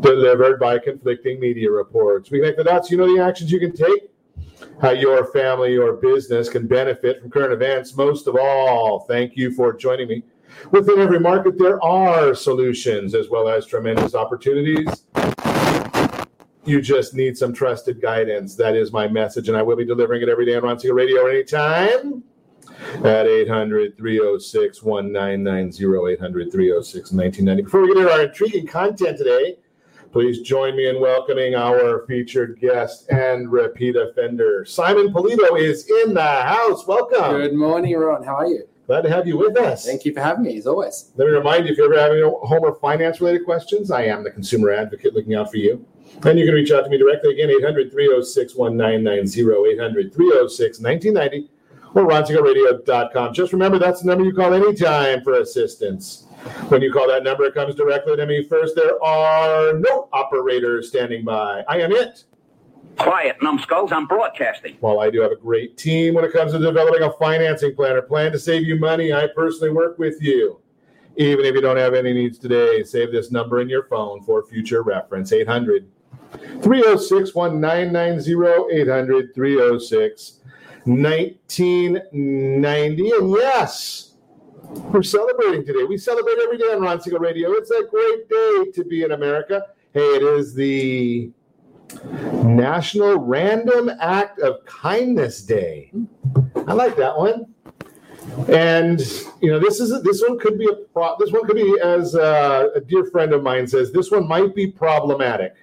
delivered by conflicting media reports. We connect the dots. You know the actions you can take, how your family or business can benefit from current events. Most of all, thank you for joining me. Within every market, there are solutions as well as tremendous opportunities. You just need some trusted guidance. That is my message, and I will be delivering it every day on Ron Siegel Radio anytime at 800 306 1990. 800 306 1990. Before we get into our intriguing content today, please join me in welcoming our featured guest and repeat offender. Simon Polito is in the house. Welcome. Good morning, Ron. How are you? Glad to have you with us. Thank you for having me, as always. Let me remind you if you're ever having home or finance related questions, I am the consumer advocate looking out for you. And you can reach out to me directly again, 800 306 1990, 800 306 1990, or ronsiegelradio.com. Just remember that's the number you call anytime for assistance. When you call that number, it comes directly to me first. There are no operators standing by. I am it. Quiet, numbskulls. I'm broadcasting. While I do have a great team when it comes to developing a financing plan or plan to save you money, I personally work with you. Even if you don't have any needs today, save this number in your phone for future reference 800 306 1990, 800 306 1990. And yes, we're celebrating today. We celebrate every day on Ron Siegel Radio. It's a great day to be in America. Hey, it is the National Random Act of Kindness Day. I like that one. And you know, this is this one could be a pro, this one could be, as uh, a dear friend of mine says, this one might be problematic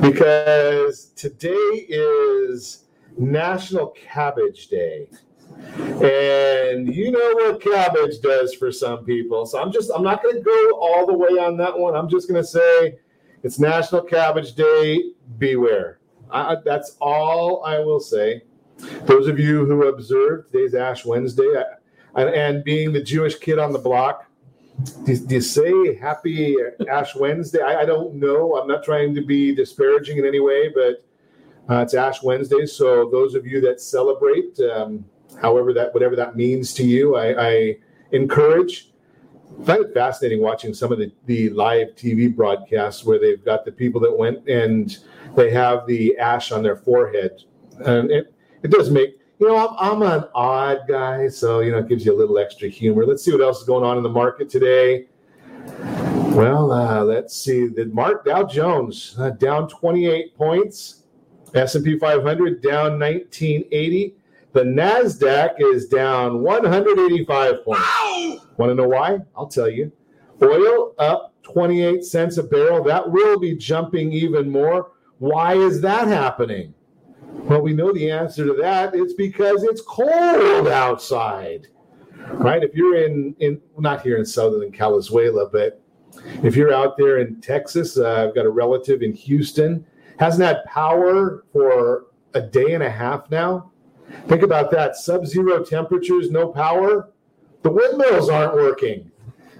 because today is National Cabbage Day. And you know what cabbage does for some people. So I'm just I'm not going to go all the way on that one. I'm just going to say it's National Cabbage Day. Beware. I, that's all I will say. Those of you who observed today's Ash Wednesday, I, and being the Jewish kid on the block, do, do you say Happy Ash Wednesday? I, I, don't know. I'm not trying to be disparaging in any way, but uh, it's Ash Wednesday. So those of you that celebrate, um, however that whatever that means to you, I, I encourage I find it fascinating watching some of the, the live TV broadcasts where they've got the people that went and they have the ash on their forehead. And it, it does make, you know, I'm, I'm an odd guy, so, you know, it gives you a little extra humor. Let's see what else is going on in the market today. Well, uh, let's see. The Mark Dow Jones uh, down 28 points. S&P 500 down 1980. The NASDAQ is down 185 points. Want to know why? I'll tell you. Oil up 28 cents a barrel. That will be jumping even more. Why is that happening? Well, we know the answer to that. It's because it's cold outside. Right? If you're in in not here in southern Calizuela, but if you're out there in Texas, uh, I've got a relative in Houston, hasn't had power for a day and a half now. Think about that. Sub-zero temperatures, no power. The windmills aren't working.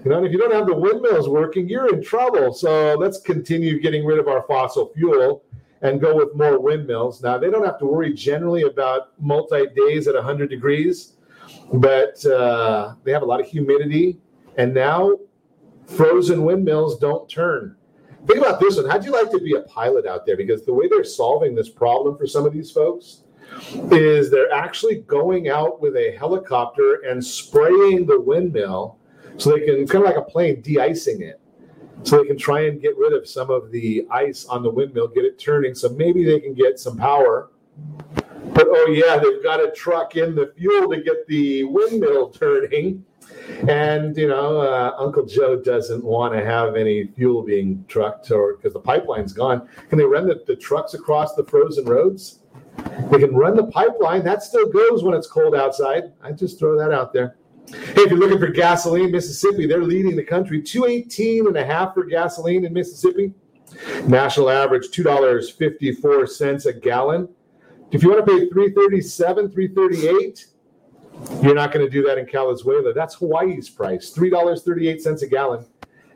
You know, and if you don't have the windmills working, you're in trouble. So let's continue getting rid of our fossil fuel and go with more windmills. Now, they don't have to worry generally about multi days at 100 degrees, but uh, they have a lot of humidity. And now frozen windmills don't turn. Think about this one. How'd you like to be a pilot out there? Because the way they're solving this problem for some of these folks is they're actually going out with a helicopter and spraying the windmill so they can, kind of like a plane, de icing it. So they can try and get rid of some of the ice on the windmill, get it turning. So maybe they can get some power. But oh, yeah, they've got to truck in the fuel to get the windmill turning. And, you know, uh, Uncle Joe doesn't want to have any fuel being trucked or because the pipeline's gone. Can they run the, the trucks across the frozen roads? They can run the pipeline. That still goes when it's cold outside. I just throw that out there. Hey, if you're looking for gasoline, Mississippi, they're leading the country. 218 and a half for gasoline in Mississippi. National average $2.54 a gallon. If you want to pay 337, 338, you're not going to do that in Calizuela. That's Hawaii's price, $3.38 a gallon.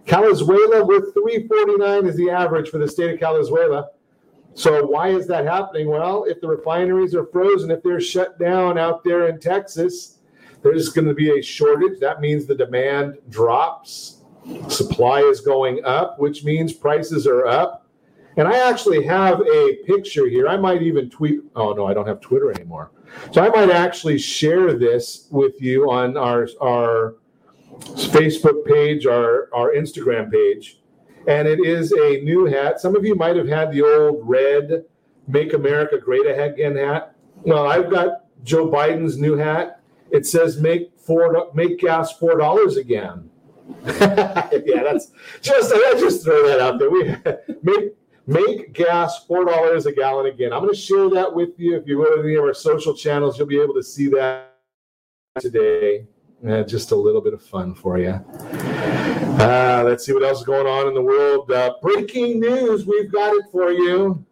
Calizuela with 349 is the average for the state of Calizuela. So why is that happening? Well, if the refineries are frozen, if they're shut down out there in Texas, there's going to be a shortage. That means the demand drops. Supply is going up, which means prices are up. And I actually have a picture here. I might even tweet. Oh no, I don't have Twitter anymore. So I might actually share this with you on our our Facebook page, our our Instagram page and it is a new hat. Some of you might have had the old red "Make America Great Again" hat. Well, I've got Joe Biden's new hat. It says "Make four, make gas four dollars again." yeah, that's just I just throw that out there. We make make gas four dollars a gallon again. I'm going to share that with you. If you go to any of our social channels, you'll be able to see that today. Uh, just a little bit of fun for you. Uh, let's see what else is going on in the world. Uh, breaking news, we've got it for you.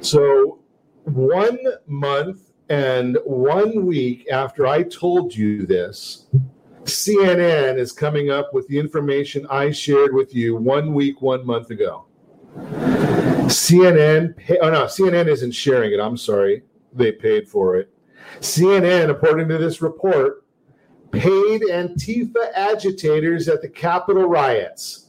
So, one month and one week after I told you this, CNN is coming up with the information I shared with you one week, one month ago. CNN, oh no, CNN isn't sharing it. I'm sorry. They paid for it. CNN, according to this report, paid Antifa agitators at the Capitol riots.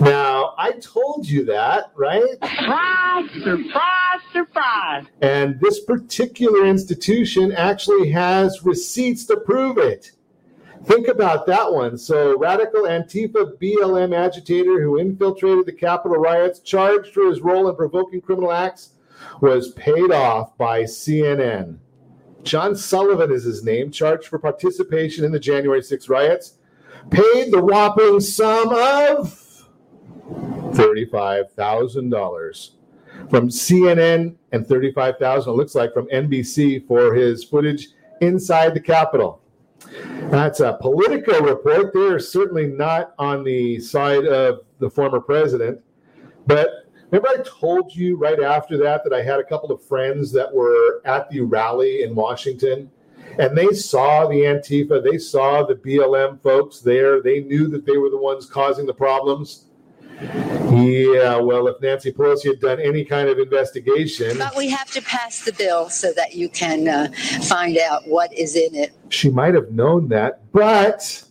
Now, I told you that, right? Surprise, surprise, surprise. And this particular institution actually has receipts to prove it. Think about that one. So, radical Antifa BLM agitator who infiltrated the Capitol riots, charged for his role in provoking criminal acts, was paid off by CNN. John Sullivan is his name, charged for participation in the January 6 riots, paid the whopping sum of $35,000 from CNN and 35,000 it looks like from NBC for his footage inside the Capitol. That's a Politico report. They are certainly not on the side of the former president. But remember, I told you right after that that I had a couple of friends that were at the rally in Washington and they saw the Antifa, they saw the BLM folks there. They knew that they were the ones causing the problems. Yeah, well, if Nancy Pelosi had done any kind of investigation, But we have to pass the bill so that you can uh, find out what is in it. she might have known that, but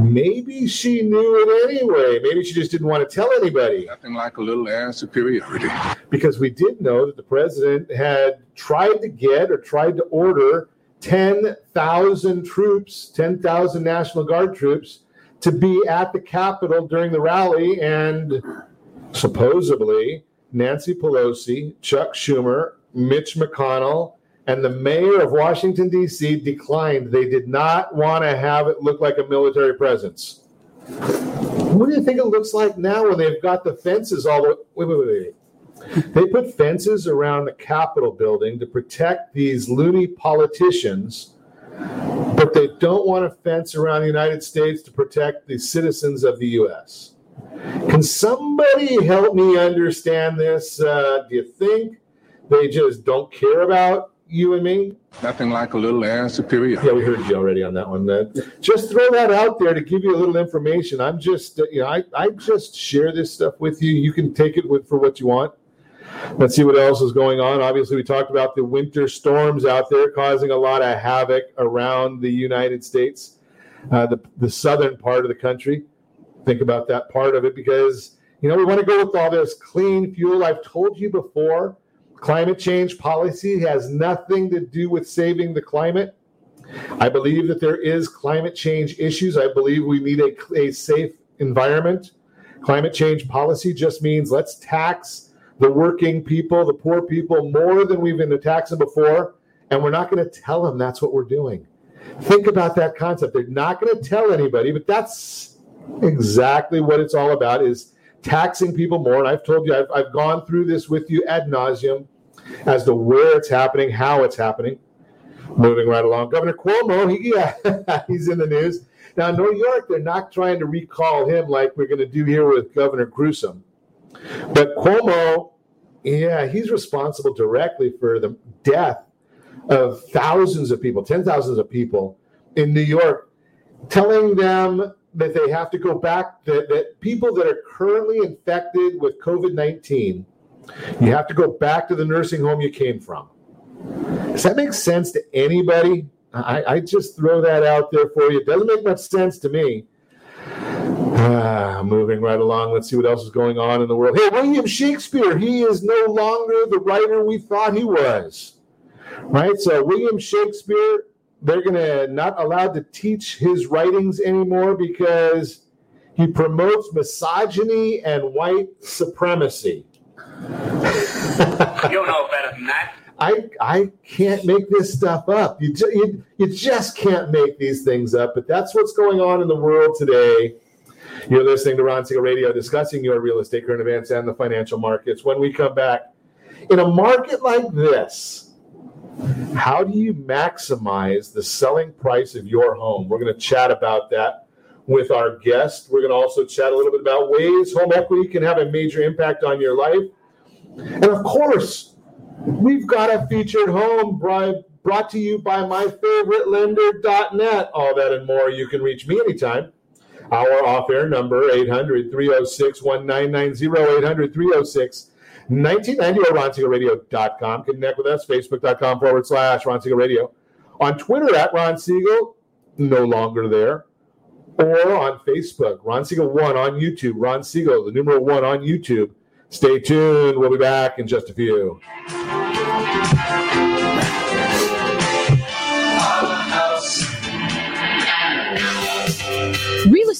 maybe she knew it anyway. Maybe she just didn't want to tell anybody Nothing like a little air superiority. because we did know that the president had tried to get or tried to order 10,000 troops, 10,000 National Guard troops to be at the Capitol during the rally. And supposedly, Nancy Pelosi, Chuck Schumer, Mitch McConnell, and the mayor of Washington, D.C. declined. They did not want to have it look like a military presence. What do you think it looks like now when they've got the fences all the wait, wait, wait, wait. They put fences around the Capitol building to protect these loony politicians, but they don't want a fence around the United States to protect the citizens of the U.S. Can somebody help me understand this? Uh, do you think they just don't care about you and me? Nothing like a little air superior. Yeah, we heard you already on that one. Uh, just throw that out there to give you a little information. I'm just, uh, you know, I, I just share this stuff with you. You can take it with for what you want. Let's see what else is going on. Obviously, we talked about the winter storms out there causing a lot of havoc around the United States, uh, the the southern part of the country. Think about that part of it because you know we want to go with all this clean fuel. I've told you before, climate change policy has nothing to do with saving the climate. I believe that there is climate change issues. I believe we need a, a safe environment. Climate change policy just means let's tax the working people, the poor people, more than we've been taxing before, and we're not going to tell them that's what we're doing. Think about that concept. They're not going to tell anybody, but that's exactly what it's all about: is taxing people more. And I've told you, I've, I've gone through this with you ad nauseum as to where it's happening, how it's happening. Moving right along, Governor Cuomo, he, yeah, he's in the news. Now, in New York, they're not trying to recall him like we're going to do here with Governor Gruesome. But Cuomo, yeah, he's responsible directly for the death of thousands of people, ten thousands of people in New York, telling them that they have to go back, that, that people that are currently infected with COVID 19, you have to go back to the nursing home you came from. Does that make sense to anybody? I, I just throw that out there for you. It doesn't make much sense to me. Ah, moving right along, let's see what else is going on in the world. Hey, William Shakespeare, he is no longer the writer we thought he was. Right? So, William Shakespeare, they're going to not allowed to teach his writings anymore because he promotes misogyny and white supremacy. you know better than that. I I can't make this stuff up. You, ju- you you just can't make these things up. But that's what's going on in the world today. You're listening to Ron Siegel Radio, discussing your real estate current events and the financial markets. When we come back, in a market like this, how do you maximize the selling price of your home? We're going to chat about that with our guest. We're going to also chat a little bit about ways home equity can have a major impact on your life. And of course, we've got a featured home brought to you by myfavoritelender.net. All that and more. You can reach me anytime. Our off air number 800 306 1990 800 306 1990 or. Connect with us, facebook.com forward slash Ron Siegel Radio. On Twitter at Ron Siegel, no longer there. Or on Facebook, Ron Siegel 1 on YouTube, Ron Siegel, the numeral 1 on YouTube. Stay tuned. We'll be back in just a few.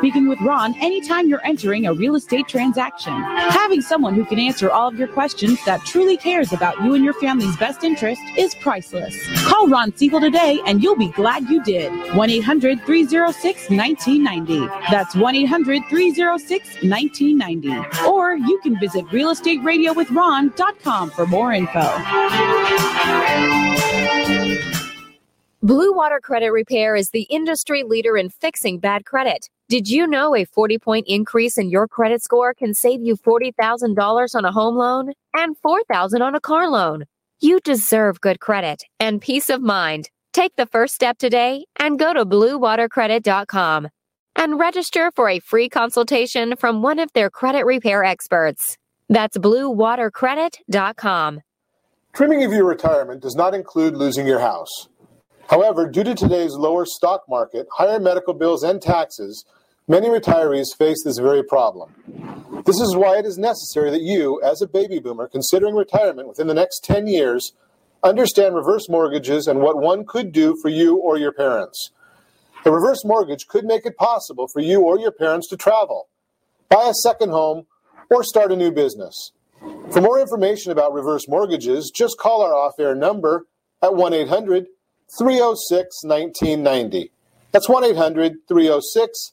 speaking with Ron anytime you're entering a real estate transaction. Having someone who can answer all of your questions that truly cares about you and your family's best interest is priceless. Call Ron Siegel today and you'll be glad you did. 1 800 306 1990. That's 1 800 306 1990. Or you can visit realestateradio.with.ron.com for more info. Blue Water Credit Repair is the industry leader in fixing bad credit. Did you know a 40 point increase in your credit score can save you $40,000 on a home loan and $4,000 on a car loan? You deserve good credit and peace of mind. Take the first step today and go to bluewatercredit.com and register for a free consultation from one of their credit repair experts. That's bluewatercredit.com. Trimming of your retirement does not include losing your house. However, due to today's lower stock market, higher medical bills, and taxes, many retirees face this very problem. This is why it is necessary that you, as a baby boomer considering retirement within the next 10 years, understand reverse mortgages and what one could do for you or your parents. A reverse mortgage could make it possible for you or your parents to travel, buy a second home, or start a new business. For more information about reverse mortgages, just call our off air number at 1 800 306 1990. That's 1 800 306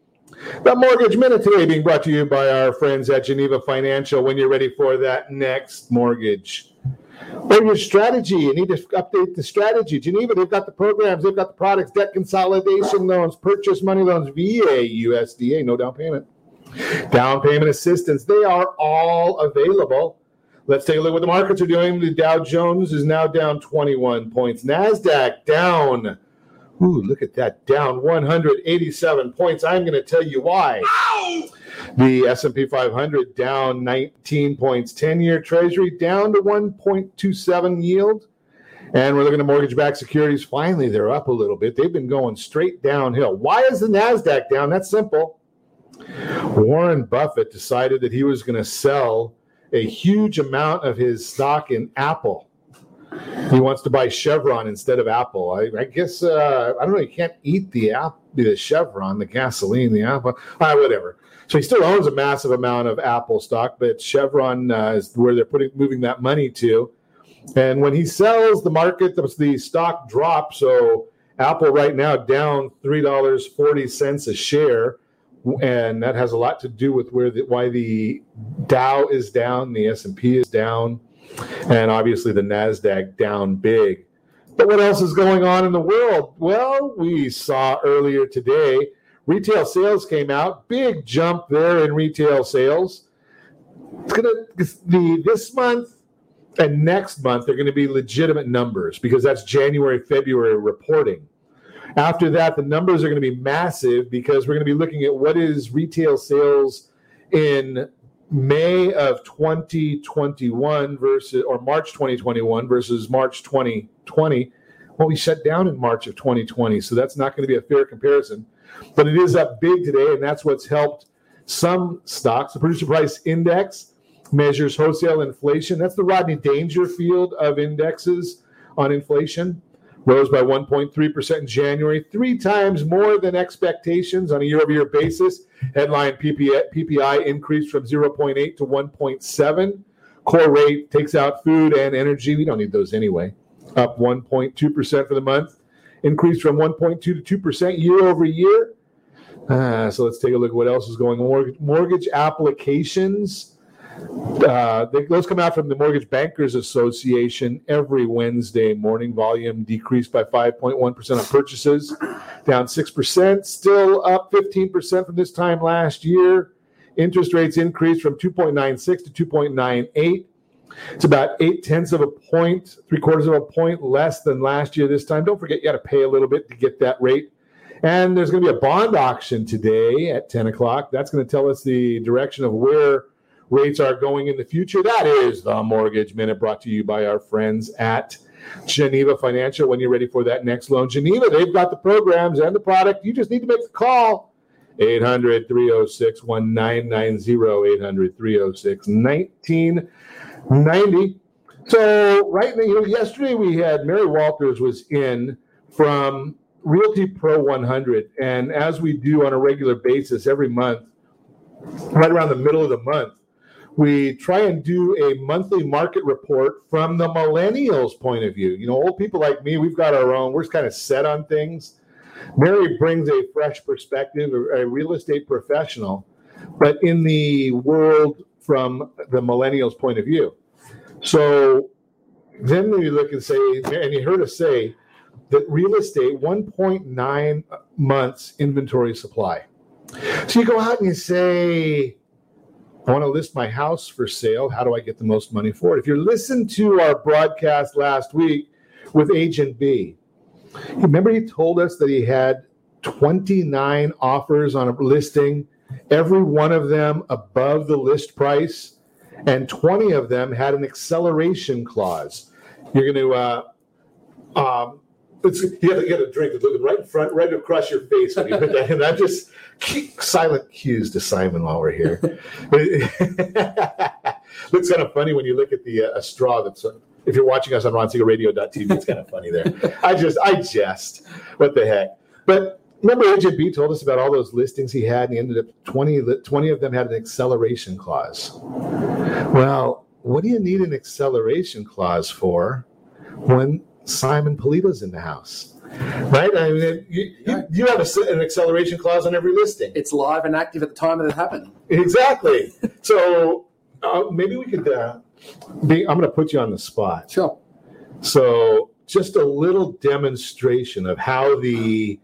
The Mortgage Minute today being brought to you by our friends at Geneva Financial. When you're ready for that next mortgage or your strategy, you need to update the strategy. Geneva, they've got the programs, they've got the products, debt consolidation loans, purchase money loans, VA, USDA, no down payment, down payment assistance. They are all available. Let's take a look at what the markets are doing. The Dow Jones is now down 21 points. NASDAQ down Ooh, look at that, down 187 points. I'm going to tell you why. The S&P 500 down 19 points. 10-year Treasury down to 1.27 yield. And we're looking at mortgage-backed securities. Finally, they're up a little bit. They've been going straight downhill. Why is the Nasdaq down? That's simple. Warren Buffett decided that he was going to sell a huge amount of his stock in Apple he wants to buy Chevron instead of Apple. I, I guess uh, I don't know. You can't eat the app, the Chevron, the gasoline, the Apple, uh, whatever. So he still owns a massive amount of Apple stock, but Chevron uh, is where they're putting moving that money to. And when he sells, the market, the, the stock drops. So Apple right now down three dollars forty cents a share, and that has a lot to do with where the, why the Dow is down, the S and P is down and obviously the Nasdaq down big. But what else is going on in the world? Well, we saw earlier today retail sales came out, big jump there in retail sales. It's gonna the this month and next month they're going to be legitimate numbers because that's January, February reporting. After that, the numbers are going to be massive because we're going to be looking at what is retail sales in May of 2021 versus or March 2021 versus March 2020. Well, we shut down in March of 2020, so that's not going to be a fair comparison. But it is up big today, and that's what's helped some stocks. The producer price index measures wholesale inflation. That's the Rodney Dangerfield of indexes on inflation rose by 1.3% in January, three times more than expectations on a year over year basis. Headline PPI, PPI increased from 0.8 to 1.7. Core rate takes out food and energy. We don't need those anyway. Up 1.2% for the month. Increased from 1.2 to 2% year over year. Uh, so let's take a look at what else is going on. Mortgage, mortgage applications uh, those come out from the Mortgage Bankers Association every Wednesday morning. Volume decreased by 5.1% on purchases, down 6%, still up 15% from this time last year. Interest rates increased from 2.96 to 2.98. It's about eight tenths of a point, three quarters of a point less than last year this time. Don't forget, you got to pay a little bit to get that rate. And there's going to be a bond auction today at 10 o'clock. That's going to tell us the direction of where rates are going in the future. That is the Mortgage Minute brought to you by our friends at Geneva Financial. When you're ready for that next loan, Geneva, they've got the programs and the product. You just need to make the call. 800 306 1990. 800 306 1990. So, right now, yesterday we had Mary Walters was in from Realty Pro 100. And as we do on a regular basis every month, right around the middle of the month, we try and do a monthly market report from the millennials point of view. You know old people like me we've got our own we're just kind of set on things. Mary brings a fresh perspective a real estate professional but in the world from the millennials point of view. So then we look and say and you heard us say that real estate 1.9 months inventory supply. So you go out and you say I want to list my house for sale. How do I get the most money for it? If you listened to our broadcast last week with Agent B, remember he told us that he had 29 offers on a listing, every one of them above the list price, and 20 of them had an acceleration clause. You're going to, uh, um, it's, you got to get a drink that's looking right in front, right across your face when you put that in. That just silent cues to Simon while we're here. Looks kind of funny when you look at the uh, a straw that's. Uh, if you're watching us on RonSiegelRadio.tv, it's kind of funny there. I just, I jest. What the heck? But remember, Agent B told us about all those listings he had, and he ended up 20, 20 of them had an acceleration clause. Well, what do you need an acceleration clause for when Simon Polito's in the house? Right? I mean, you, you, you have a, an acceleration clause on every listing. It's live and active at the time that it happened. Exactly. so uh, maybe we could. Uh, be, I'm going to put you on the spot. Sure. So just a little demonstration of how the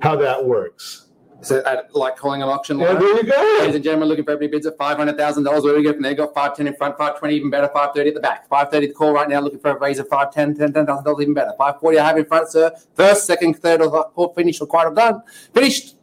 how that works. So, at, like calling an auction Yeah, line. there you go. Ladies and gentlemen, looking for opening bids at five hundred thousand dollars. Where do we go from there? Got five ten in front, five twenty even better, five thirty at the back, five thirty the call right now. Looking for a raise of five ten, ten ten thousand dollars even better. Five forty I have in front, sir. First, second, third, or fourth finish required. I'm done. Finished.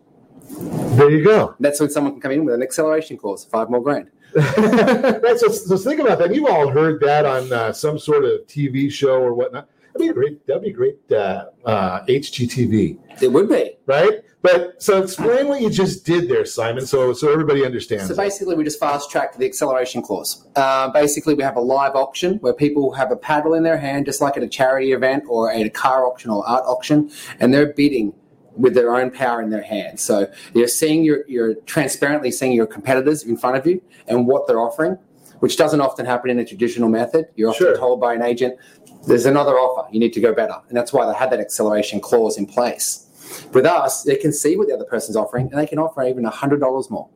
There you go. That's when someone can come in with an acceleration clause, five more grand. right, so, so think about that. You've all heard that on uh, some sort of TV show or whatnot. That'd be great. That'd be great. Uh, uh, HGTV. It would be right. But so explain what you just did there, Simon, so so everybody understands. So basically, we just fast track the acceleration clause. Uh, basically, we have a live auction where people have a paddle in their hand, just like at a charity event or at a car auction or art auction, and they're bidding with their own power in their hands. So you're seeing your, you're transparently seeing your competitors in front of you and what they're offering, which doesn't often happen in a traditional method. You're often told by an agent, "There's another offer. You need to go better," and that's why they had that acceleration clause in place. With us, they can see what the other person's offering, and they can offer even hundred dollars more.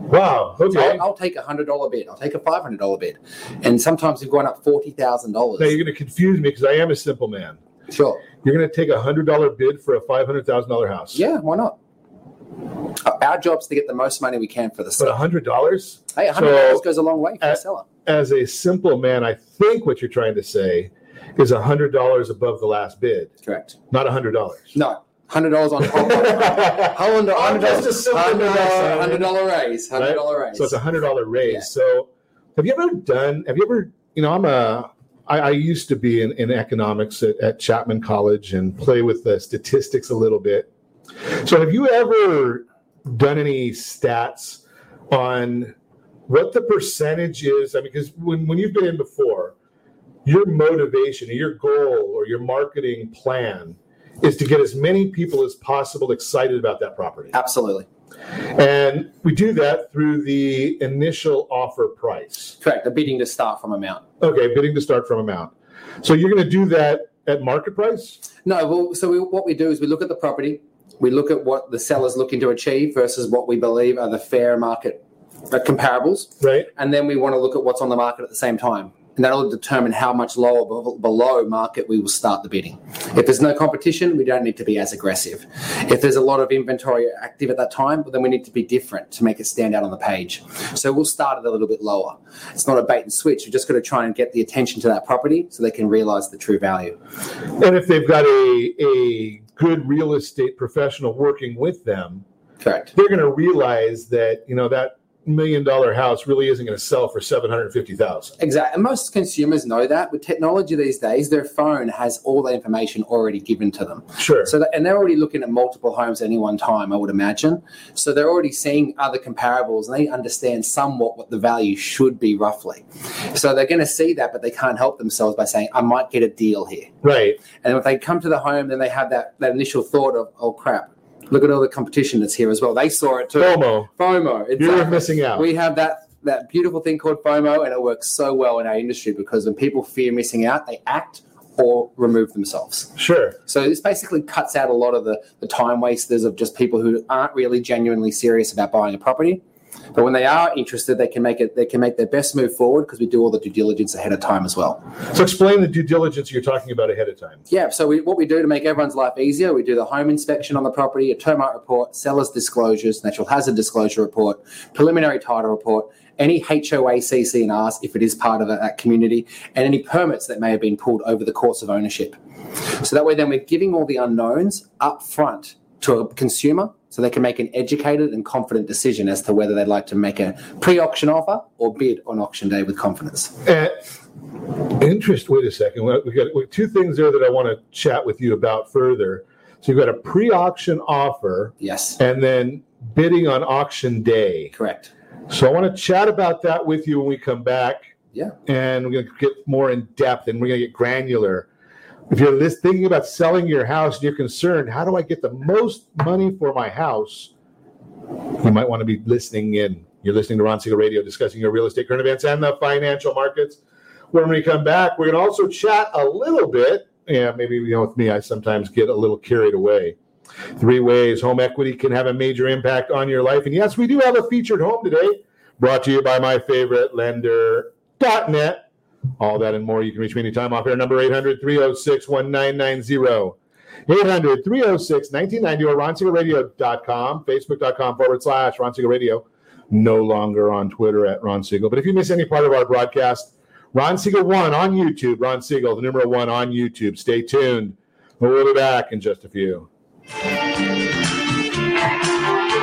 Wow. Okay. I'll, I'll take a hundred dollar bid. I'll take a five hundred dollar bid, and sometimes we've gone up forty thousand dollars. Now you're going to confuse me because I am a simple man. Sure. You're going to take a hundred dollar bid for a five hundred thousand dollar house. Yeah, why not? Uh, Our job's to get the most money we can for the But a hundred dollars, Hey, a hundred dollars goes a long way for a as, seller. as a simple man, I think what you're trying to say is a hundred dollars above the last bid. Correct. Not a hundred dollars. No, hundred dollars on oh, hundred just a simple man, hundred dollar raise, hundred Right? raise. So it's a hundred dollar raise. So have you ever done? Have you ever? You know, I'm a. I, I used to be in, in economics at, at Chapman College and play with the statistics a little bit. So have you ever done any stats on what the percentage is? I mean, because when, when you've been in before, your motivation your goal or your marketing plan is to get as many people as possible excited about that property. Absolutely. And we do that through the initial offer price. Correct. The bidding to start from amount. Okay, bidding to start from amount. So you're going to do that at market price? No, well, so we, what we do is we look at the property, we look at what the seller's looking to achieve versus what we believe are the fair market uh, comparables, right? And then we want to look at what's on the market at the same time, and that'll determine how much lower be- below market we will start the bidding. If there's no competition, we don't need to be as aggressive. If there's a lot of inventory active at that time, well, then we need to be different to make it stand out on the page. So we'll start it a little bit lower. It's not a bait and switch. You're just going to try and get the attention to that property so they can realize the true value. And if they've got a, a good real estate professional working with them, correct, they're going to realize that you know that million dollar house really isn't going to sell for seven hundred fifty thousand. Exactly. And most consumers know that. With technology these days, their phone has all that information already given to them. Sure. So that, and they're already looking at multiple homes at any one time, I would imagine. So they're already seeing other comparables and they understand somewhat what the value should be roughly. So they're going to see that, but they can't help themselves by saying, I might get a deal here. Right. And if they come to the home, then they have that, that initial thought of, oh crap, look at all the competition that's here as well. They saw it too. FOMO. FOMO. You're exactly. missing out. We have that that beautiful thing called FOMO, and it works so well in our industry because when people fear missing out, they act or remove themselves. Sure. So this basically cuts out a lot of the, the time wasters of just people who aren't really genuinely serious about buying a property. But when they are interested, they can make it. They can make their best move forward because we do all the due diligence ahead of time as well. So explain the due diligence you're talking about ahead of time. Yeah. So we, what we do to make everyone's life easier, we do the home inspection on the property, a termite report, seller's disclosures, natural hazard disclosure report, preliminary title report, any HOA CC&Rs if it is part of that, that community, and any permits that may have been pulled over the course of ownership. So that way, then we're giving all the unknowns up front to a consumer so they can make an educated and confident decision as to whether they'd like to make a pre-auction offer or bid on auction day with confidence. Uh, interest. Wait a second. We we got we got two things there that I want to chat with you about further. So you've got a pre-auction offer, yes, and then bidding on auction day. Correct. So I want to chat about that with you when we come back. Yeah. And we're going to get more in depth and we're going to get granular. If you're this thinking about selling your house and you're concerned, how do I get the most money for my house? You might want to be listening in. You're listening to Ron Siegel Radio discussing your real estate current events and the financial markets. When we come back, we're going to also chat a little bit. Yeah, maybe you know, with me, I sometimes get a little carried away. Three ways home equity can have a major impact on your life. And yes, we do have a featured home today, brought to you by my favorite lender.net. All that and more. You can reach me anytime off air number 800 306 1990. 800 306 1990 or ronsiegelradio.com, facebook.com forward slash Ron Siegel Radio. No longer on Twitter at Ron Siegel. But if you miss any part of our broadcast, Ron Siegel 1 on YouTube, Ron Siegel, the number one on YouTube. Stay tuned. We'll be back in just a few.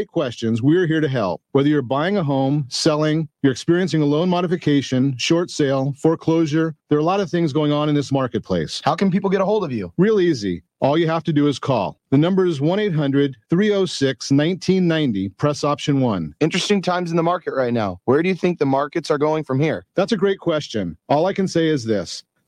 questions, we're here to help. Whether you're buying a home, selling, you're experiencing a loan modification, short sale, foreclosure, there are a lot of things going on in this marketplace. How can people get a hold of you? Real easy. All you have to do is call. The number is 1 800 306 1990. Press option one. Interesting times in the market right now. Where do you think the markets are going from here? That's a great question. All I can say is this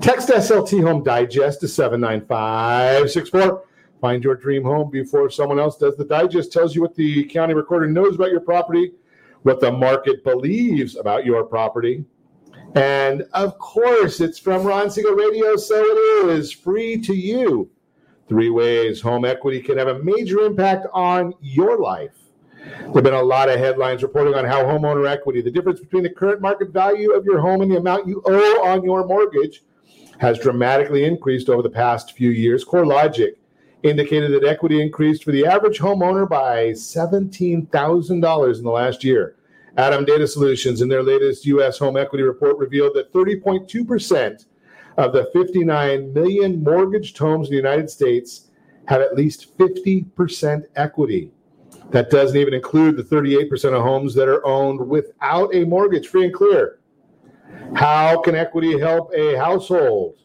Text SLT Home Digest to 79564. Find your dream home before someone else does. The digest tells you what the county recorder knows about your property, what the market believes about your property. And of course, it's from Ron Siegel Radio, so it is free to you. Three ways home equity can have a major impact on your life. There have been a lot of headlines reporting on how homeowner equity, the difference between the current market value of your home and the amount you owe on your mortgage, has dramatically increased over the past few years. CoreLogic indicated that equity increased for the average homeowner by $17,000 in the last year. ATTOM Data Solutions, in their latest U.S. home equity report, revealed that 30.2% of the 59 million mortgaged homes in the United States have at least 50% equity. That doesn't even include the 38% of homes that are owned without a mortgage, free and clear. How can equity help a household?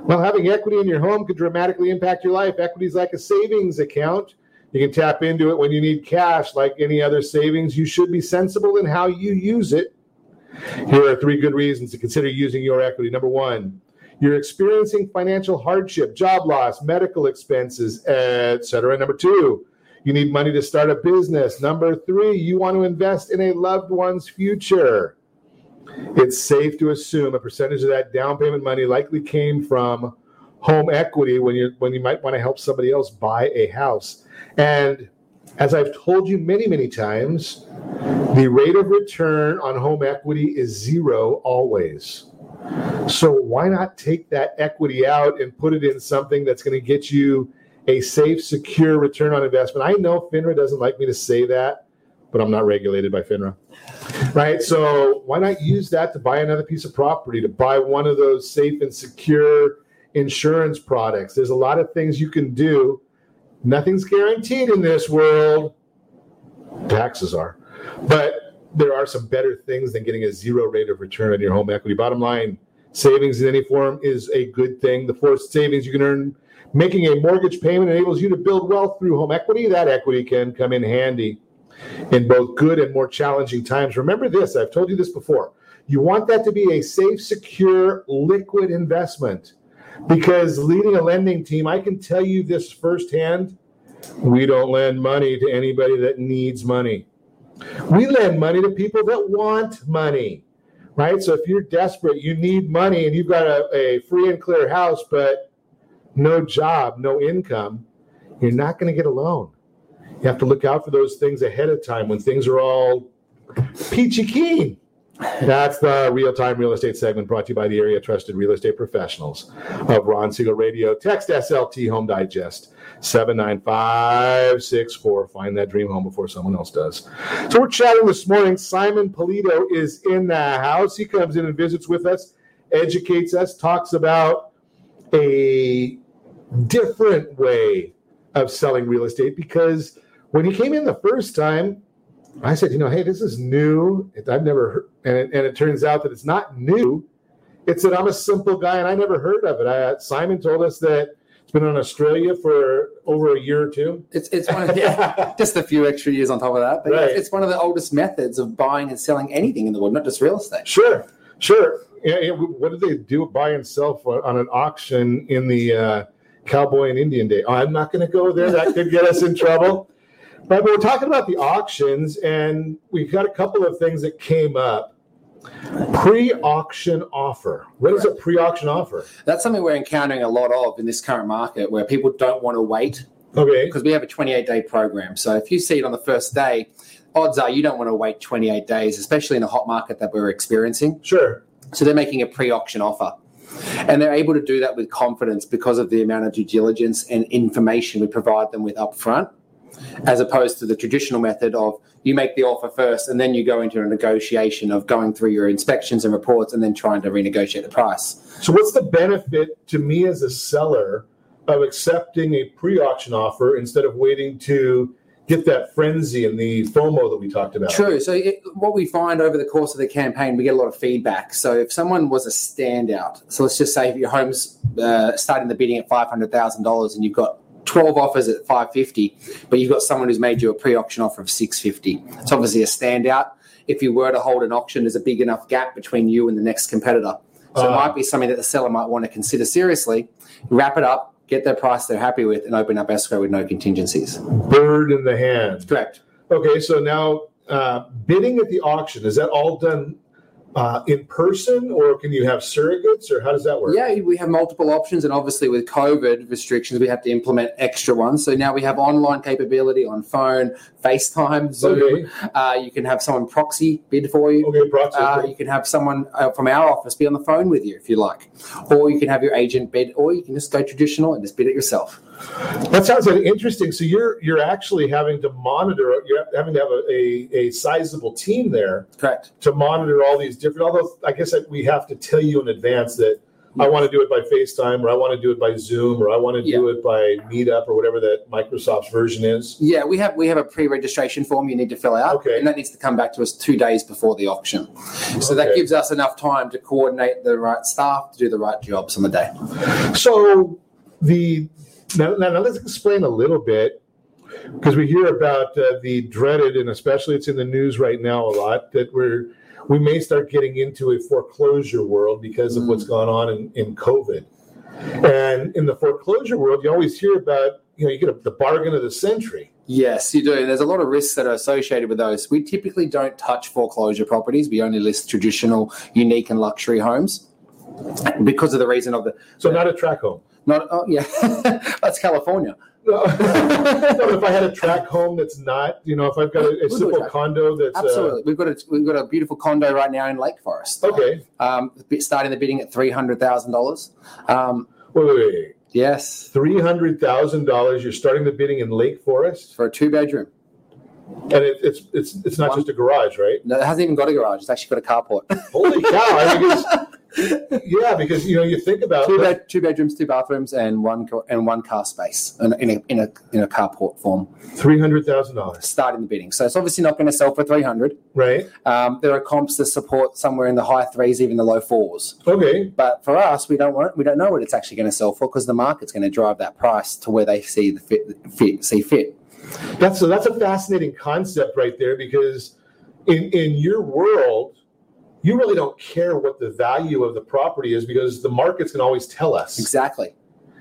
Well, having equity in your home could dramatically impact your life. Equity is like a savings account. You can tap into it when you need cash, like any other savings. You should be sensible in how you use it. Here are three good reasons to consider using your equity. Number one, you're experiencing financial hardship, job loss, medical expenses, etc. Number two, you need money to start a business. Number three, you want to invest in a loved one's future. It's safe to assume a percentage of that down payment money likely came from home equity when you when you might want to help somebody else buy a house. And as I've told you many, many times, the rate of return on home equity is zero always. So why not take that equity out and put it in something that's going to get you a safe, secure return on investment? I know FINRA doesn't like me to say that, but I'm not regulated by FINRA. Right? So why not use that to buy another piece of property, to buy one of those safe and secure insurance products? There's a lot of things you can do. Nothing's guaranteed in this world. Taxes are. But there are some better things than getting a zero rate of return on your home equity. Bottom line, savings in any form is a good thing. The forced savings you can earn making a mortgage payment enables you to build wealth through home equity. That equity can come in handy in both good and more challenging times. Remember this, I've told you this before. You want that to be a safe, secure, liquid investment. Because leading a lending team, I can tell you this firsthand we don't lend money to anybody that needs money. We lend money to people that want money, right? So if you're desperate, you need money, and you've got a, a free and clear house, but no job, no income, you're not going to get a loan. You have to look out for those things ahead of time when things are all peachy keen. That's the real time real estate segment brought to you by the area trusted real estate professionals of Ron Siegel Radio. Text SLT Home Digest 79564. Find that dream home before someone else does. So we're chatting this morning. Simon Polito is in the house. He comes in and visits with us, educates us, talks about a different way of selling real estate because when he came in the first time, I said, you know, hey, this is new. I've never heard, and it, and it turns out that it's not new. It's that I'm a simple guy and I never heard of it. I, Simon told us that it's been in Australia for over a year or two. It's it's one of yeah, just a few extra years on top of that. But Right. it's, it's one of the oldest methods of buying and selling anything in the world, not just real estate. Sure, sure. Yeah, yeah, what did they do? Buy and sell for, on an auction in the uh, cowboy and Indian day. Oh, I'm not going to go there. That could get us in trouble. But we're talking about the auctions, and we've got a couple of things that came up. Pre-auction offer. What is a pre-auction offer? That's something we're encountering a lot of in this current market where people don't want to wait. Okay. Because we have a 28 day program. So if you see it on the first day, odds are you don't want to wait 28 days, especially in the hot market that we're experiencing. Sure. So they're making a pre auction offer. And they're able to do that with confidence because of the amount of due diligence and information we provide them with upfront, as opposed to the traditional method of you make the offer first and then you go into a negotiation of going through your inspections and reports and then trying to renegotiate the price. So, what's the benefit to me as a seller of accepting a pre-auction offer instead of waiting to get that frenzy and the FOMO that we talked about. True. So it, what we find over the course of the campaign, we get a lot of feedback. So if someone was a standout, so let's just say if your home's uh, starting the bidding at five hundred thousand dollars and you've got 12 offers at 550 but you've got someone who's made you a pre-auction offer of 650 it's obviously a standout if you were to hold an auction there's a big enough gap between you and the next competitor so it Ah. might be something that the seller might want to consider seriously wrap it up get their price they're happy with and open up escrow with no contingencies Bird in the hand. Correct. Okay, so now uh, bidding at the auction is that all done uh, in person, or can you have surrogates, or how does that work? Yeah, we have multiple options, and obviously with COVID restrictions, we have to implement extra ones. So now we have online capability on phone, FaceTime, Zoom. Okay. Uh, you can have someone proxy bid for you. Okay, proxy. Uh, you can have someone uh, from our office be on the phone with you if you like, or you can have your agent bid, or you can just go traditional and just bid it yourself. That sounds like interesting. So you're you're actually having to monitor. You're having to have a, a, a sizable team there, correct, to monitor all these different. Although I guess that we have to tell you in advance that I want to do it by FaceTime, or I want to do it by Zoom, or I want to do it by Meetup, or whatever that Microsoft's version is. Yeah, we have we have a pre-registration form you need to fill out, okay. and that needs to come back to us two days before the auction. So that gives us enough time to coordinate the right staff to do the right jobs on the day. So the now, now, now let's explain a little bit because we hear about uh, the dreaded, and especially it's in the news right now a lot that we're we may start getting into a foreclosure world because of what's gone on in, in COVID. And in the foreclosure world, you always hear about you know you get a, the bargain of the century. Yes, you do. There's a lot of risks that are associated with those. We typically don't touch foreclosure properties. We only list traditional, unique, and luxury homes because of the reason of the. So not a tract home. Not oh yeah, that's California. No, if I had a tract home that's not, you know, if I've got a, a We'll a simple condo that's uh, Absolutely, we've got a we've got a beautiful condo right now in Lake Forest. Okay, um, starting the bidding at three hundred thousand dollars. Um, wait, wait, wait. Yes, three hundred thousand dollars. You're starting the bidding in Lake Forest for a two bedroom, and it, it's it's it's not just a garage, right? No, it hasn't even got a garage. It's actually got a carport. Holy cow! I mean, it's- yeah, because you know you think about two, bed, two bedrooms, two bathrooms, and one car, and one car space in a, in a, in a, in a carport form. Three hundred thousand dollars starting the bidding. So it's obviously not going to sell for three hundred. Right. Um, there are comps that support somewhere in the high threes, even the low fours. Okay. But for us, we don't want we don't know what it's actually going to sell for because the market's going to drive that price to where they see the fit, fit see fit. That's so that's a fascinating concept right there because in in your world, you really don't care what the value of the property is because the market's can always tell us. Exactly.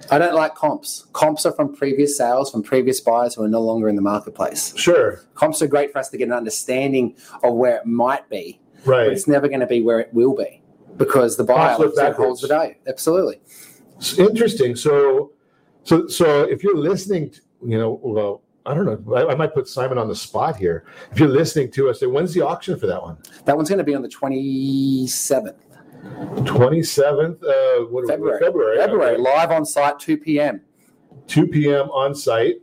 I don't like comps. Comps are from previous sales, from previous buyers who are no longer in the marketplace. Sure. Comps are great for us to get an understanding of where it might be. Right. But it's never going to be where it will be because the buyer Comps look like I said, holds the day. Absolutely. It's interesting. So, so, so if you're listening, to, you know, well, I don't know. I, I might put Simon on the spot here. If you're listening to us, when's the auction for that one? That one's going to be on the 27th. 27th, uh, what, February. February. February, okay. live on site, 2 p.m. 2 p.m. on site.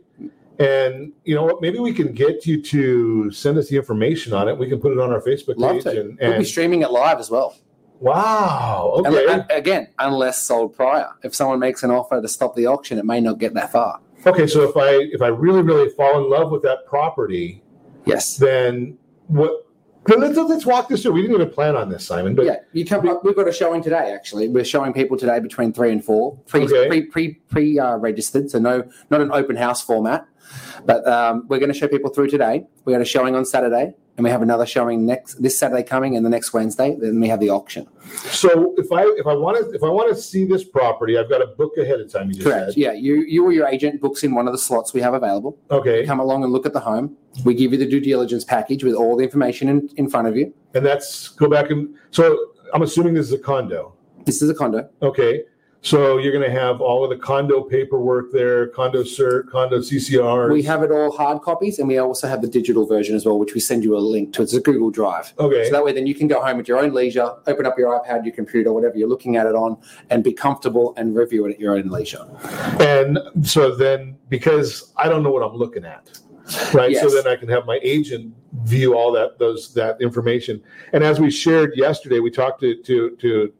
And you know what? Maybe we can get you to send us the information on it. We can put it on our Facebook Love page. to. And, we'll be streaming it live as well. wow, And- okay, and again, unless sold prior. If someone makes an offer to stop the auction, it may not get that far. Okay. So if I if I really really fall in love with that property, yes, then what? Let's, let's walk this through. We didn't even plan on this, Simon. But yeah, you come. We've got a showing today. Actually, we're showing people today between three and four, pre Okay. pre pre pre uh, registered. So no, not an open house format. But um, we're going to show people through today. We got a showing on Saturday, and we have another showing next this Saturday coming, and the next Wednesday. Then we have the auction. So if I if I want to if I want to see this property, I've got to book ahead of time. You just Correct. said. Yeah, you you or your agent books in one of the slots we have available. Okay. Come along and look at the home. We give you the due diligence package with all the information in, in front of you. And that's go back and so I'm assuming this is a condo. This is a condo. Okay. So you're going to have all of the condo paperwork there, condo cert, condo CCR. We have it all hard copies, and we also have the digital version as well, which we send you a link to. It's a Google Drive. Okay. So that way, then you can go home at your own leisure, open up your iPad, your computer, whatever you're looking at it on, and be comfortable and review it at your own leisure. And so then, because I don't know what I'm looking at, right? So then I can have my agent view all that those that information. And as we shared yesterday, we talked to to, to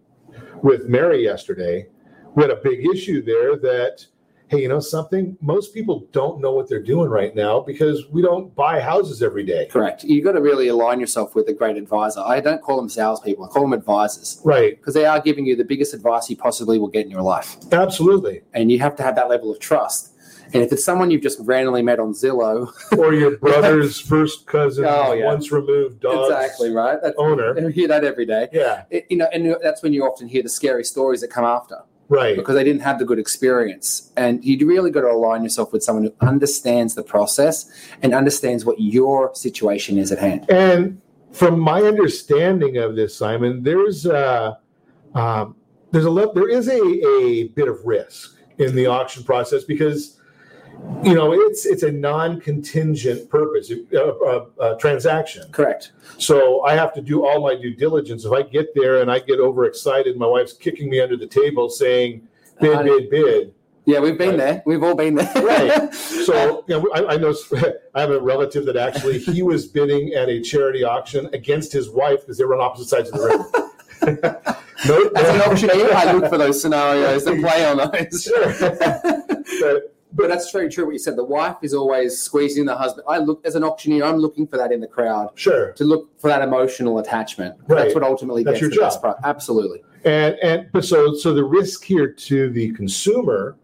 with Mary yesterday. We had a big issue there that hey, you know something? Most people don't know what they're doing right now because we don't buy houses every day. Correct. You've got to really align yourself with a great advisor. I don't call them salespeople, I call them advisors. Right. Because they are giving you the biggest advice you possibly will get in your life. Absolutely. And you have to have that level of trust. And if it's someone you've just randomly met on Zillow, or your brother's first cousin, Oh, yeah. once removed dog exactly right. That's, owner. You hear that every day. Yeah. It- you know, and that's when you often hear the scary stories that come after. Right. Because they didn't have the good experience. And you really got to align yourself with someone who understands the process and understands what your situation is at hand. And from my understanding of this, Simon, there's uh, um, there's a there is a, a bit of risk in the auction process because you know it's it's a non-contingent purpose uh, uh, uh, transaction. Correct. So I have to do all my due diligence. If I get there and I get overexcited, my wife's kicking me under the table saying bid, Uh, bid, bid. Yeah, we've been there. We've all been there. right. So you know, I, I know I have a relative that actually he was bidding at a charity auction against his wife because they were on opposite sides of the room. no, As an auctioneer, I look for those scenarios and play on those. but, but that's very true what you said. The wife is always squeezing the husband. I look as an auctioneer, I'm looking for that in the crowd. Sure. To look for that emotional attachment. Right. That's what ultimately That's gets your the best job. price. Absolutely. And and but so so the risk here to the consumer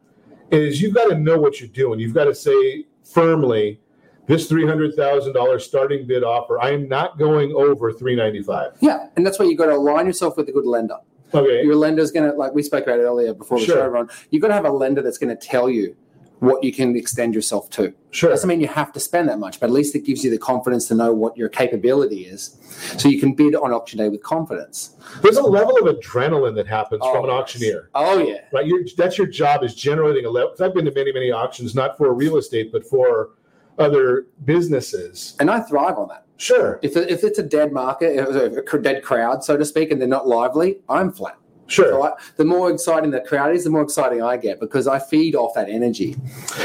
is you've got to know what you're doing. You've got to say firmly, this three hundred thousand dollars starting bid offer, I am not going over three ninety five. Yeah, and that's why you got to align yourself with a good lender. Okay. Your lender's going to, like we spoke about earlier before the Sure. show, Ron, you've got to have a lender that's going to tell you what you can extend yourself to. Sure. Doesn't mean you have to spend that much, but at least it gives you the confidence to know what your capability is. So you can bid on auction day with confidence. There's a level of adrenaline that happens Oh, from an oh, auctioneer. Oh, yeah. Right. Your, that's your job is generating a level. I've been to many, many auctions, not for real estate, but for other businesses. And I thrive on that. Sure. If, if it's a dead market, a dead crowd, so to speak, and they're not lively, I'm flat. Sure. So I, the more exciting the crowd is, the more exciting I get because I feed off that energy.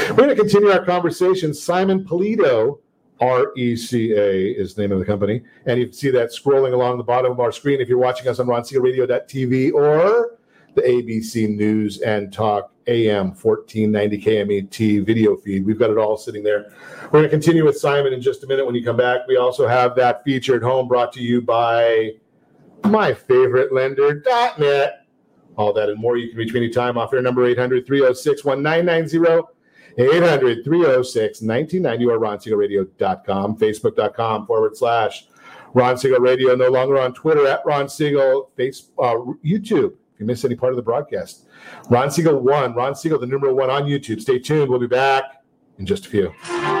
We're going to continue our conversation. Simon Polito, R E C A is the name of the company. And you can see that scrolling along the bottom of our screen if you're watching us on RonSiegelRadio.tv or the ABC News and Talk AM 1490 KMET video feed. We've got it all sitting there. We're going to continue with Simon in just a minute when you come back. We also have that featured home brought to you by my favorite lender, .net. All that and more you can reach me anytime off air number 800 306 1990. 800 306 1990 or ronsiegelradio.com, facebook.com forward slash Ron Siegel Radio. No longer on Twitter at Ron Siegel, face, uh, YouTube. If you miss any part of the broadcast, Ron Siegel one, Ron Siegel, the number one on YouTube. Stay tuned. We'll be back in just a few.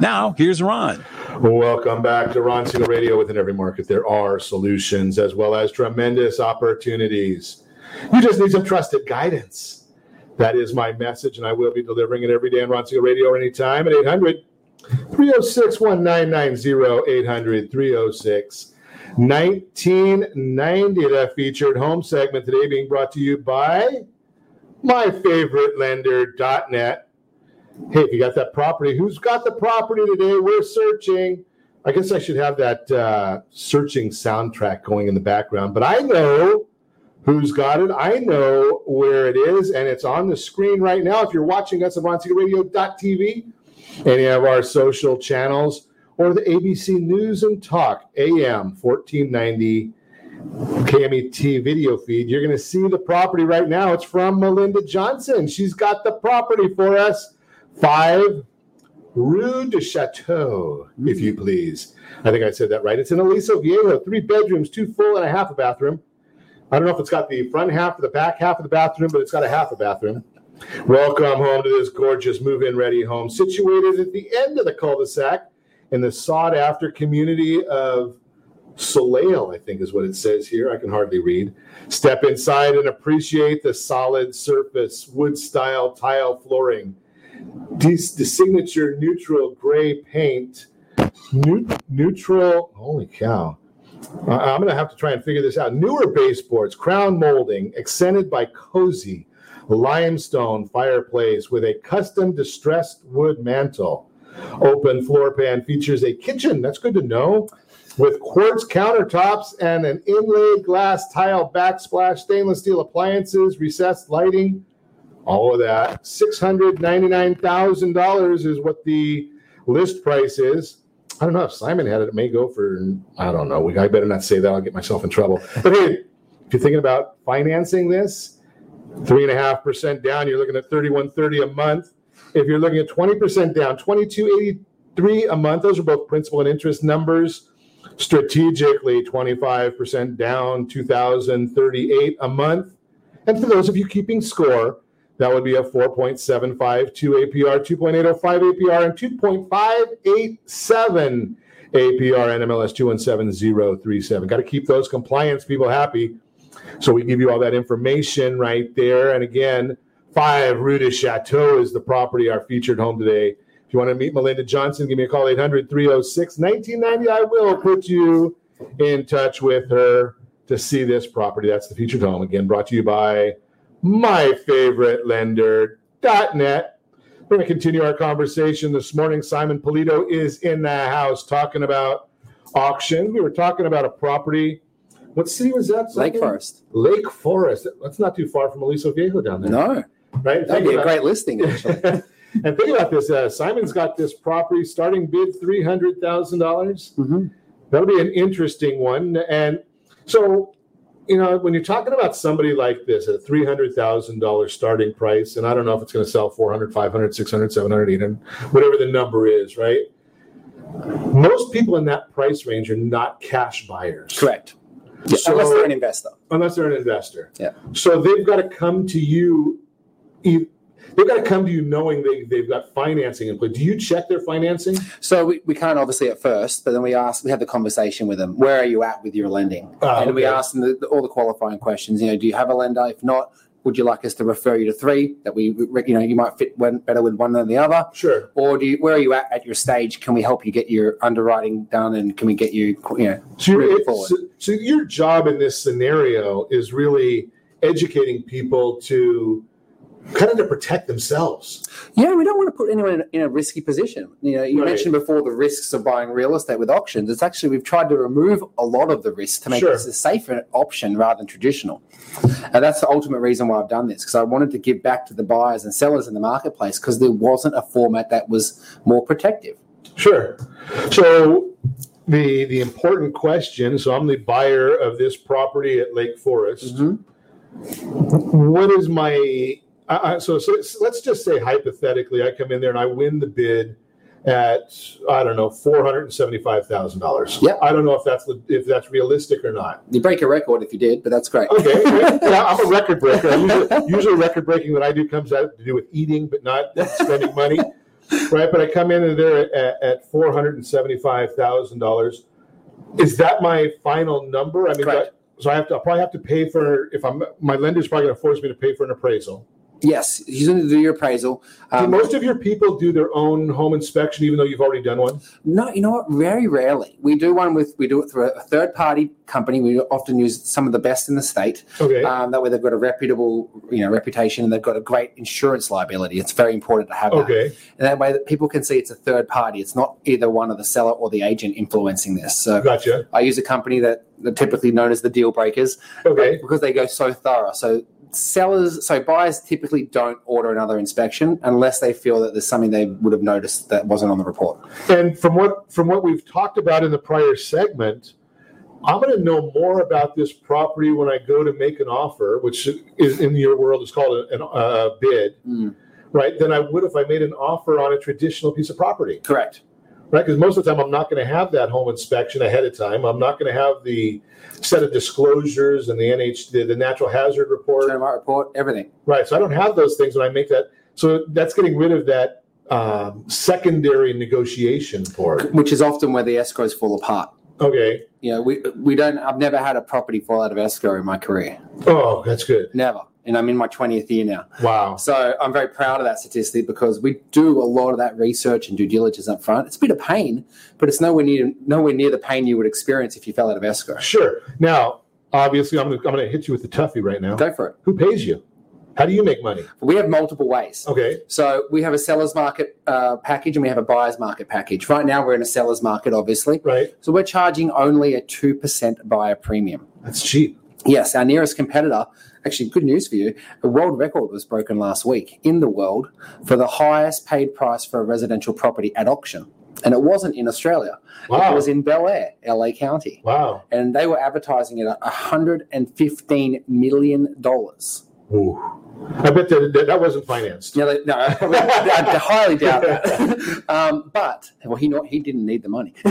Now, here's Ron. Welcome back to Ron Siegel Radio. Within every market, there are solutions as well as tremendous opportunities. You just need some trusted guidance. That is my message, and I will be delivering it every day on Ron Siegel Radio anytime at 800 306 1990. 800 306 1990. That featured home segment today being brought to you by myfavouritelender.net. Hey, if you got that property, who's got the property today? We're searching. I guess I should have that uh, searching soundtrack going in the background, but I know who's got it. I know where it is, and it's on the screen right now. If you're watching us on RonSiegelRadio.tv, any of our social channels, or the ABC News and Talk AM 1490 KMET video feed, you're going to see the property right now. It's from Melinda Johnson. She's got the property for us. Five Rue de Chateau, if you hmm. please. I think I said that right. It's in Aliso Viejo, three bedrooms, two full and a half a bathroom. I don't know if it's got the front half or the back half of the bathroom, but it's got a half a bathroom. Welcome home to this gorgeous move in ready home situated at the end of the cul de sac in the sought after community of Soleil, I think is what it says here. I can hardly read. Step inside and appreciate the solid surface, wood style tile flooring, the, the signature neutral gray paint, neutral, holy cow. I'm going to have to try and figure this out. Newer baseboards, crown molding, accented by cozy limestone fireplace with a custom distressed wood mantle. Open floor pan features a kitchen. That's good to know. With quartz countertops and an inlaid glass tile backsplash, stainless steel appliances, recessed lighting, all of that. $699,000 is what the list price is. I don't know if Simon had it. It may go for, I don't know. I better not say that. I'll get myself in trouble. But hey, if you're thinking about financing this, three and a half percent down, you're looking at 3130 a month. If you're looking at 20% down, 2283 a month. Those are both principal and interest numbers. Strategically, 25% down, 2038 a month. And for those of you keeping score, that would be a 4.752 APR, 2.805 APR, and 2.587 APR NMLS 217037. Got to keep those compliance people happy. So we give you all that information right there. And again, 5 Rue de Chateau is the property, our featured home today. If you want to meet Melinda Johnson, give me a call 800 306 1990. I will put you in touch with her to see this property. That's the featured home. Again, brought to you by my favorite lender.net. We're going to continue our conversation this morning. Simon Polito is in the house talking about auctions. We were talking about a property. What city was that? Lake? Forest. Lake Forest. That's not too far from Aliso Viejo down there. No. right? That'd be a great listing, actually. and think about this: uh, Simon's got this property starting bid three hundred thousand dollars. Mm-hmm. That'll be an interesting one. And so, you know, when you're talking about somebody like this at a three hundred thousand dollars starting price, and I don't know if it's going to sell 400, 500, 600, 700, 800, whatever the number is, right? Most people in that price range are not cash buyers. Correct. Yeah, unless they're an investor. Unless they're an investor. Yeah. So they've got to come to you. They've got to come to you knowing they, they've got financing in place. Do you check their financing? So we, we can't obviously at first, but then we ask, we have the conversation with them. Where are you at with your lending? Ah, and we ask them the, the, all the qualifying questions. You know, do you have a lender? If not, would you like us to refer you to three that we, you know, you might fit one better with one than the other? Sure. Or do you, where are you at at your stage? Can we help you get your underwriting done and can we get you, you know, So, moving forward? so, so your job in this scenario is really educating people to kind of to protect themselves. Yeah, we don't want to put anyone in, in a risky position. You know, you Right. mentioned before the risks of buying real estate with auctions. It's actually we've tried to remove a lot of the risks to make Sure. this a safer option rather than traditional. And that's the ultimate reason why I've done this because I wanted to give back to the buyers and sellers in the marketplace because there wasn't a format that was more protective. Sure. So the the important question. So I'm the buyer of this property at Lake Forest. Mm-hmm. What is my I, I, so, so let's, let's just say hypothetically, I come in there and I win the bid at I don't know four hundred and seventy five thousand dollars. Yeah. I don't know if that's if that's realistic or not. You break a record if you did, but that's great. Okay, yeah, I'm a record breaker. Usually, usually record breaking that I do comes out to do with eating, but not spending money, right? But I come in and there at, at four hundred and seventy-five thousand dollars. Is that my final number? I mean, Correct. so I have to. I'll probably have to pay for if I'm. My lender's probably going to force me to pay for an appraisal. Yes, you need to do your appraisal. do Um, most of your people do their own home inspection, even though you've already done one? No, you know what? Very rarely. We do one with we do it through a third party company. We often use some of the best in the state. Okay. Um, that way they've got a reputable, you know, reputation and they've got a great insurance liability. It's very important to have that. Okay. And that way that people can see it's a third party. It's not either one of the seller or the agent influencing this. So Gotcha. I use a company that, that typically known as the deal breakers. Okay. Because they go so thorough. So sellers so buyers typically don't order another inspection unless they feel that there's something they would have noticed that wasn't on the report. And from what from what we've talked about in the prior segment, I'm going to know more about this property when I go to make an offer, which is in your world is called a, a bid, mm. right? Than I would if I made an offer on a traditional piece of property. Correct. Right, because most of the time I'm not going to have that home inspection ahead of time. I'm not going to have the set of disclosures and the NH the, the natural hazard report, report, everything. Right, so I don't have those things when I make that. So that's getting rid of that um, secondary negotiation for it. which is often where the escrows fall apart. Okay. You know, we we don't. I've never had a property fall out of escrow in my career. Oh, that's good. Never. And I'm in my 20th year now. Wow. So I'm very proud of that statistic because we do a lot of that research and due diligence up front. It's a bit of pain, but it's nowhere near nowhere near the pain you would experience if you fell out of escrow. Sure. Now, obviously, I'm going to I'm going to hit you with the toughie right now. Go for it. Who pays you? How do you make money? We have multiple ways. Okay. So we have a seller's market uh, package and we have a buyer's market package. Right now we're in a seller's market, obviously. Right. So we're charging only a two percent buyer premium. That's cheap. Yes, our nearest competitor. Actually, good news for you. A world record was broken last week in the world for the highest paid price for a residential property at auction. And it wasn't in Australia. Wow. It was in Bel Air, LA County. Wow. And they were advertising it at $115 million. Ooh. I bet that that, wasn't financed. Yeah, they, no, I, highly doubt that. um, but well, he not he didn't need the money,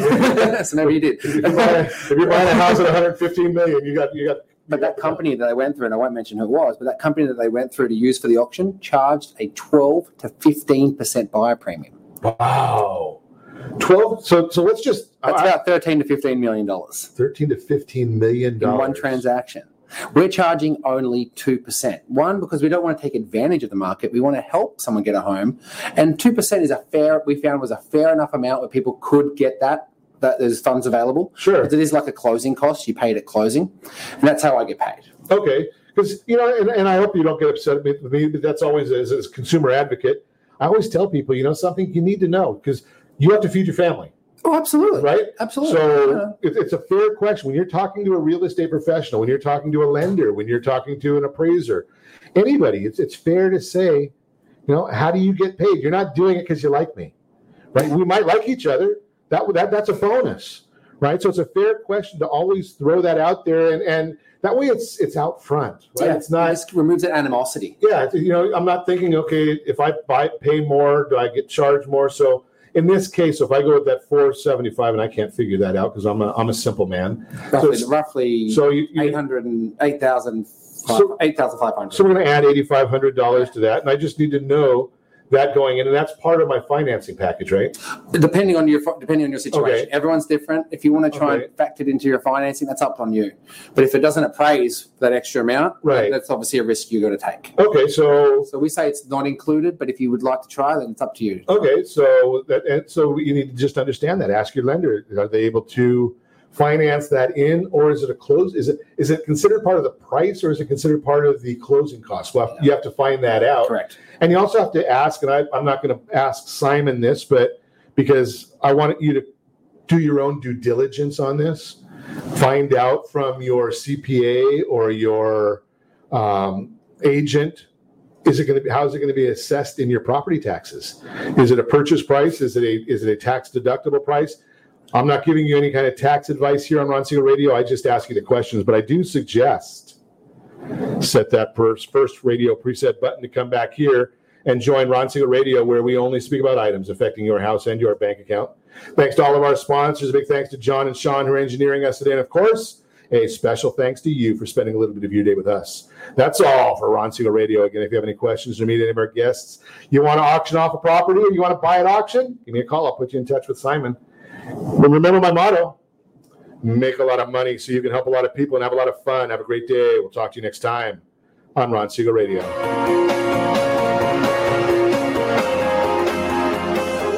so maybe he did. If you're buying, if you're buying a house at 115 million, you got you got. But that company that they went through, and I won't mention who it was, but that company that they went through to use for the auction charged a 12 to 15 percent buyer premium. Wow. 12. So so let's just. That's I- about 13 to 15 million dollars 13 to 15 million in dollars. one transaction. We're charging only 2%. One, because we don't want to take advantage of the market. We want to help someone get a home. And 2% is a fair, we found was a fair enough amount where people could get that, that there's funds available. Sure. Because it is like a closing cost. You paid at closing. And that's how I get paid. Okay, because you know, and, and I hope you don't get upset with me, but that's always as, as a consumer advocate. I always tell people, you know, something you need to know because you have to feed your family. Oh, absolutely. Right? Absolutely. So it, it's a fair question. When you're talking to a real estate professional, when you're talking to a lender, when you're talking to an appraiser, anybody, it's it's fair to say, you know, how do you get paid? You're not doing it because you like me, right? We might like each other. That that that's a bonus, right? So it's a fair question to always throw that out there, and and that way it's it's out front, right? Yeah, it's not it just removes that animosity. yeah, you know, I'm not thinking, okay, if I buy pay more, do I get charged more? So in this case, if I go with that 475, and I can't figure that out because I'm a I'm a simple man. So Roughly, it's- roughly so you, you 800 and 8,000 So- 8,500. so we're going to add eighty-five hundred dollars to that, and I just need to know that going in, and that's part of my financing package, right? depending on your depending on your situation Okay. everyone's different if you want to try Okay. and factor it into your financing that's up on you but if it doesn't appraise that extra amount Right. that's obviously a risk you're going to take Okay, so so we say it's not included but if you would like to try then it's up to you Okay, so that and so you need to just understand that. Ask your lender: Are they able to finance that in, or is it a close? Is it is it considered part of the price, or is it considered part of the closing cost? Well, you have to find that out. correct And you also have to ask, and I, I'm not going to ask Simon this, but because I want you to do your own due diligence on this, find out from your CPA or your um, agent is it going to be how is it going to be assessed in your property taxes? Is it a purchase price? Is it a is it a tax deductible price? I'm not giving you any kind of tax advice here on ron Siegel radio. I just ask you the questions but i do suggest set that first first radio preset button to come back here and join ron Siegel radio where we only speak about items affecting your house and your bank account thanks to all of our sponsors a big thanks to john and sean who are engineering us today and of course a special thanks to you for spending a little bit of your day with us. That's all for Ron Siegel Radio. Again, if you have any questions or meet any of our guests, you want to auction off a property or you want to buy at auction, give me a call. I'll put you in touch with Simon. But remember my motto make a lot of money so you can help a lot of people and have a lot of fun. Have a great day. We'll talk to you next time on Ron Siegel Radio.